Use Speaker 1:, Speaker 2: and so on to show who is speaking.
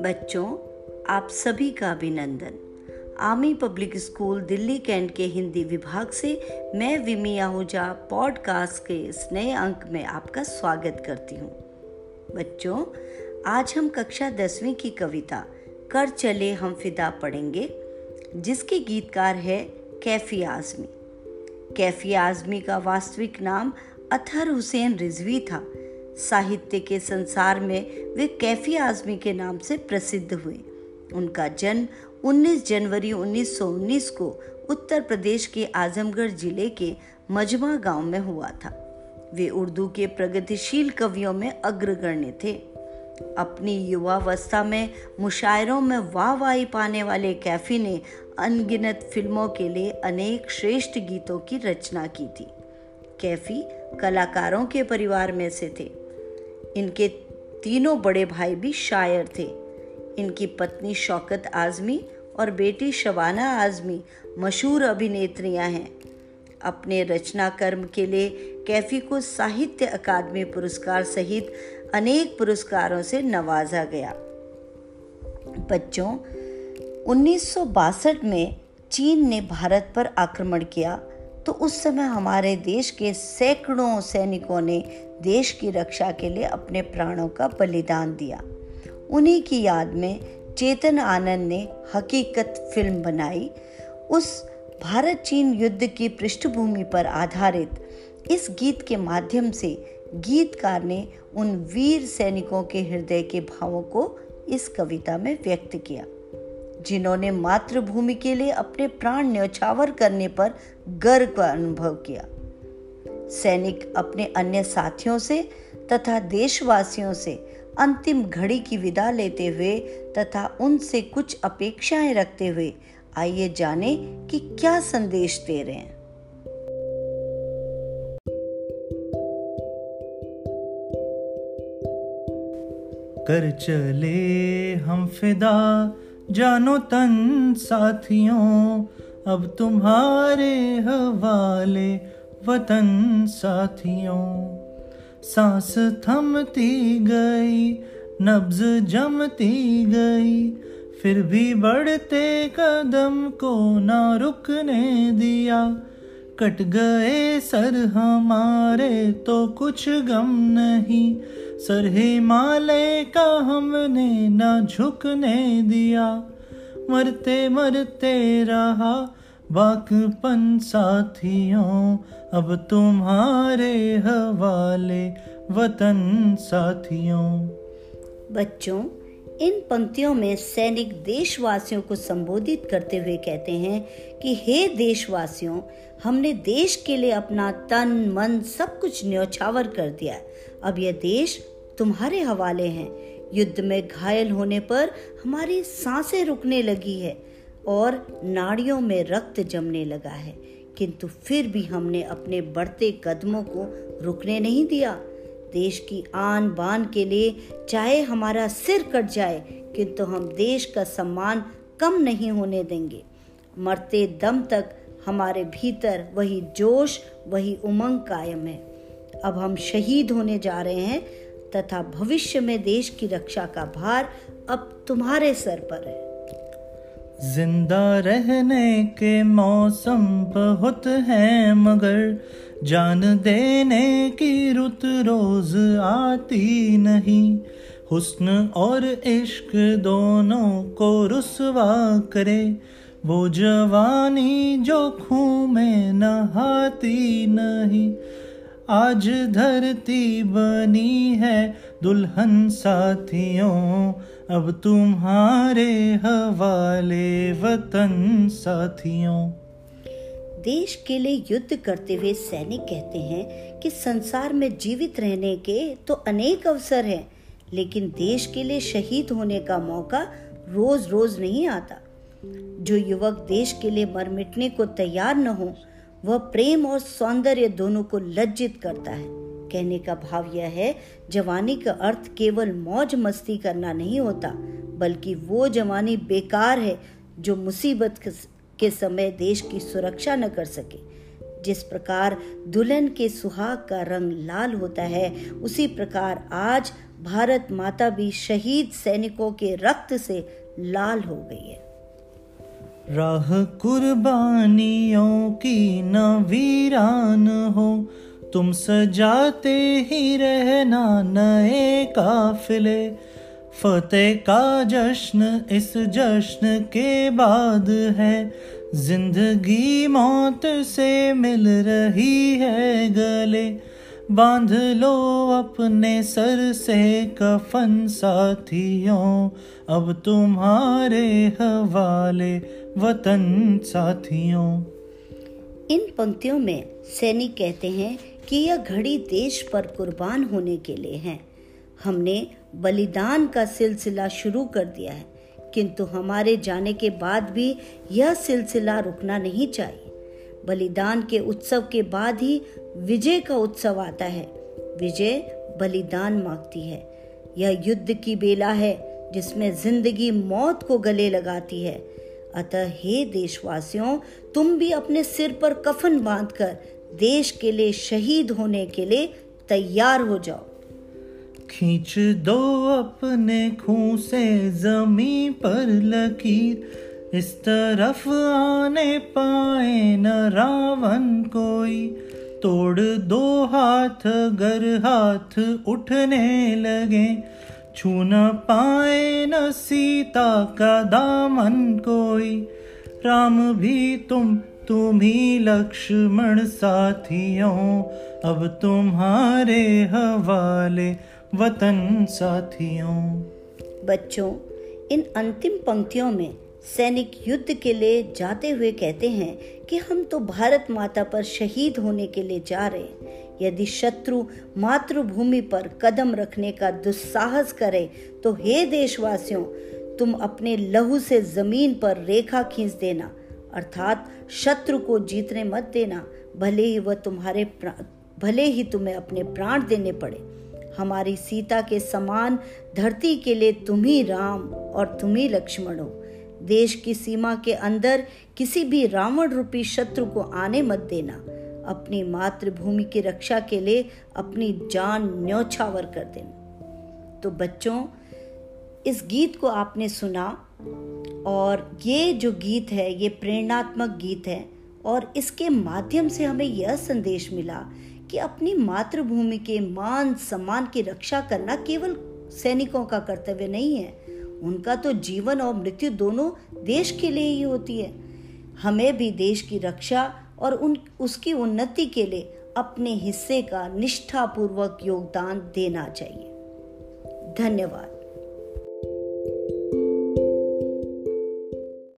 Speaker 1: बच्चों, आप सभी का अभिनंदन। Army public school Delhi cantt के हिंदी विभाग से मैं विमी आहूजा पॉडकास्ट के इस नए अंक में आपका स्वागत करती हूँ। बच्चों, आज हम कक्षा दसवीं की कविता, कर चले हम फिदा पढ़ेंगे जिसके गीतकार है कैफी आजमी। कैफी आजमी का वास्तविक नाम अथर हुसैन रिजवी था। साहित्य के संसार में वे कैफी आजमी के नाम से प्रसिद्ध हुए। उनका जन्म 19 जनवरी 1919 को उत्तर प्रदेश के आजमगढ़ ज़िले के मजमा गाँव में हुआ था। वे उर्दू के प्रगतिशील कवियों में अग्रगण्य थे। अपनी युवावस्था में मुशायरों में वाह वाहवाही पाने वाले कैफी ने अनगिनत फ़िल्मों के लिए अनेक श्रेष्ठ गीतों की रचना की थी। कैफी कलाकारों के परिवार में से थे। इनके तीनों बड़े भाई भी शायर थे। इनकी पत्नी शौकत आजमी और बेटी शबाना आजमी मशहूर अभिनेत्रियाँ हैं। अपने रचना कर्म के लिए कैफी को साहित्य अकादमी पुरस्कार सहित अनेक पुरस्कारों से नवाजा गया। बच्चों, उन्नीस सौ बासठ में चीन ने भारत पर आक्रमण किया तो उस समय हमारे देश के सैकड़ों सैनिकों ने देश की रक्षा के लिए अपने प्राणों का बलिदान दिया। उन्हीं की याद में चेतन आनंद ने हकीकत फ़िल्म बनाई। उस भारत चीन युद्ध की पृष्ठभूमि पर आधारित इस गीत के माध्यम से गीतकार ने उन वीर सैनिकों के हृदय के भावों को इस कविता में व्यक्त किया। जिन्होंने मातृभूमि के लिए अपने प्राण न्यौछावर करने पर गर्व का अनुभव किया। सैनिक अपने अन्य साथियों से तथा देशवासियों से अंतिम घड़ी की विदा लेते हुए तथा उनसे कुछ अपेक्षाएँ रखते हुए आइए जाने कि क्या संदेश दे रहे हैं।
Speaker 2: कर चले हम फिदा जानो तन साथियों, अब तुम्हारे हवाले वतन साथियों। सांस थमती गई, नब्ज जमती गई, फिर भी बढ़ते कदम को ना रुकने दिया। कट गए सर हमारे तो कुछ गम नहीं। सर हिमालय का हमने ना झुकने दिया। मरते मरते रहा बाकपन साथियों। अब तुम्हारे हवाले वतन साथियों।
Speaker 1: बच्चों इन पंक्तियों में सैनिक देशवासियों को संबोधित करते हुए कहते हैं कि, हे देशवासियों, हमने देश के लिए अपना तन, मन सब कुछ न्यौछावर कर दिया अब यह देश तुम्हारे हवाले हैं। युद्ध में घायल होने पर हमारी साँसें रुकने लगी है और नाड़ियों में रक्त जमने लगा है। किंतु फिर भी हमने अपने बढ़ते कदमों को रुकने नहीं दिया। देश की आन बान के लिए चाहे हमारा सिर कट जाए, किंतु हम देश का सम्मान कम नहीं होने देंगे। मरते दम तक हमारे भीतर वही जोश, वही उमंग कायम है। अब हम शहीद होने जा रहे हैं, तथा भविष्य में देश की रक्षा का भार अब तुम्हारे सर पर है।
Speaker 2: ज़िंदा रहने के मौसम बहुत हैं, मगर जान देने की रुत रोज आती नहीं। हुस्न और इश्क दोनों को रुसवा करे। वो जवानी जो खूं में नहाती नहीं। आज धरती बनी है दुल्हन साथियों। अब तुम्हारे हवाले वतन साथियों।
Speaker 1: देश के लिए युद्ध करते हुए सैनिक कहते हैं कि संसार में जीवित रहने के तो अनेक अवसर हैं, लेकिन देश के लिए शहीद होने का मौका रोज रोज नहीं आता। जो युवक देश के लिए मर मिटने को तैयार न हो, वह प्रेम और सौंदर्य दोनों को लज्जित करता है। कहने का भाव यह है, जवानी का अर्थ केवल मौज मस्ती करना नहीं होता, बल्कि वो जवानी बेकार है, जो मुसीबत के समय देश की सुरक्षा न कर सके। जिस प्रकार दुल्हन के सुहाग का रंग लाल होता है, उसी प्रकार आज भारत माता भी शहीद सैनिकों के रक्त से लाल हो गई है।
Speaker 2: राह कुर्बानियों की न वीरान हो, तुम सजाते ही रहना नए काफिले। फतेह का जश्न इस जश्न के बाद है। ज़िंदगी मौत से मिल रही है गले। बाँध लो अपने सर से कफन, साथियों, अब तुम्हारे हवाले वतन, साथियों।
Speaker 1: इन पंक्तियों में सैनिक कहते हैं कि यह घड़ी देश पर कुर्बान होने के लिए है। हमने बलिदान का सिलसिला शुरू कर दिया है। किंतु हमारे जाने के बाद भी यह सिलसिला रुकना नहीं चाहिए। बलिदान के उत्सव के बाद ही विजय का उत्सव आता है। विजय बलिदान मांगती है। यह युद्ध की बेला है, जिसमें ज़िंदगी मौत को गले लगाती है। अतः हे देशवासियों, तुम भी अपने सिर पर कफन बांधकर देश के लिए शहीद होने के लिए तैयार हो जाओ।
Speaker 2: खींच दो अपने खून से जमी पर लकीर। इस तरफ़ आने पाए न रावण कोई। तोड़ दो हाथ गर हाथ उठने लगे। छू न पाए न सीता का दामन कोई। राम भी तुम तुम ही लक्ष्मण साथियों। अब तुम्हारे हवाले वतन साथियों।
Speaker 1: बच्चों, इन अंतिम पंक्तियों में सैनिक युद्ध के लिए जाते हुए कहते हैं कि हम तो भारत माता पर शहीद होने के लिए जा रहे हैं। यदि शत्रु मातृभूमि पर कदम रखने का दुस्साहस करे तो हे देशवासियों, तुम अपने लहू से ज़मीन पर रेखा खींच देना, अर्थात शत्रु को जीतने मत देना, भले ही वह तुम्हारे भले ही तुम्हें अपने प्राण देने पड़े। हमारी सीता के समान धरती के लिए तुम ही राम और तुम ही लक्ष्मण हो। देश की सीमा के अंदर किसी भी रावण रूपी शत्रु को आने मत देना। अपनी मातृभूमि की रक्षा के लिए अपनी जान न्यौछावर कर देना। तो बच्चों, इस गीत को आपने सुना और ये जो गीत है, ये प्रेरणात्मक गीत है और इसके माध्यम से हमें यह संदेश मिला कि अपनी मातृभूमि के मान सम्मान की रक्षा करना केवल सैनिकों का कर्तव्य नहीं है। उनका तो जीवन और मृत्यु दोनों देश के लिए ही होती है। हमें भी देश की रक्षा और उन, उसकी उन्नति के लिए अपने हिस्से का निष्ठापूर्वक योगदान देना चाहिए। धन्यवाद।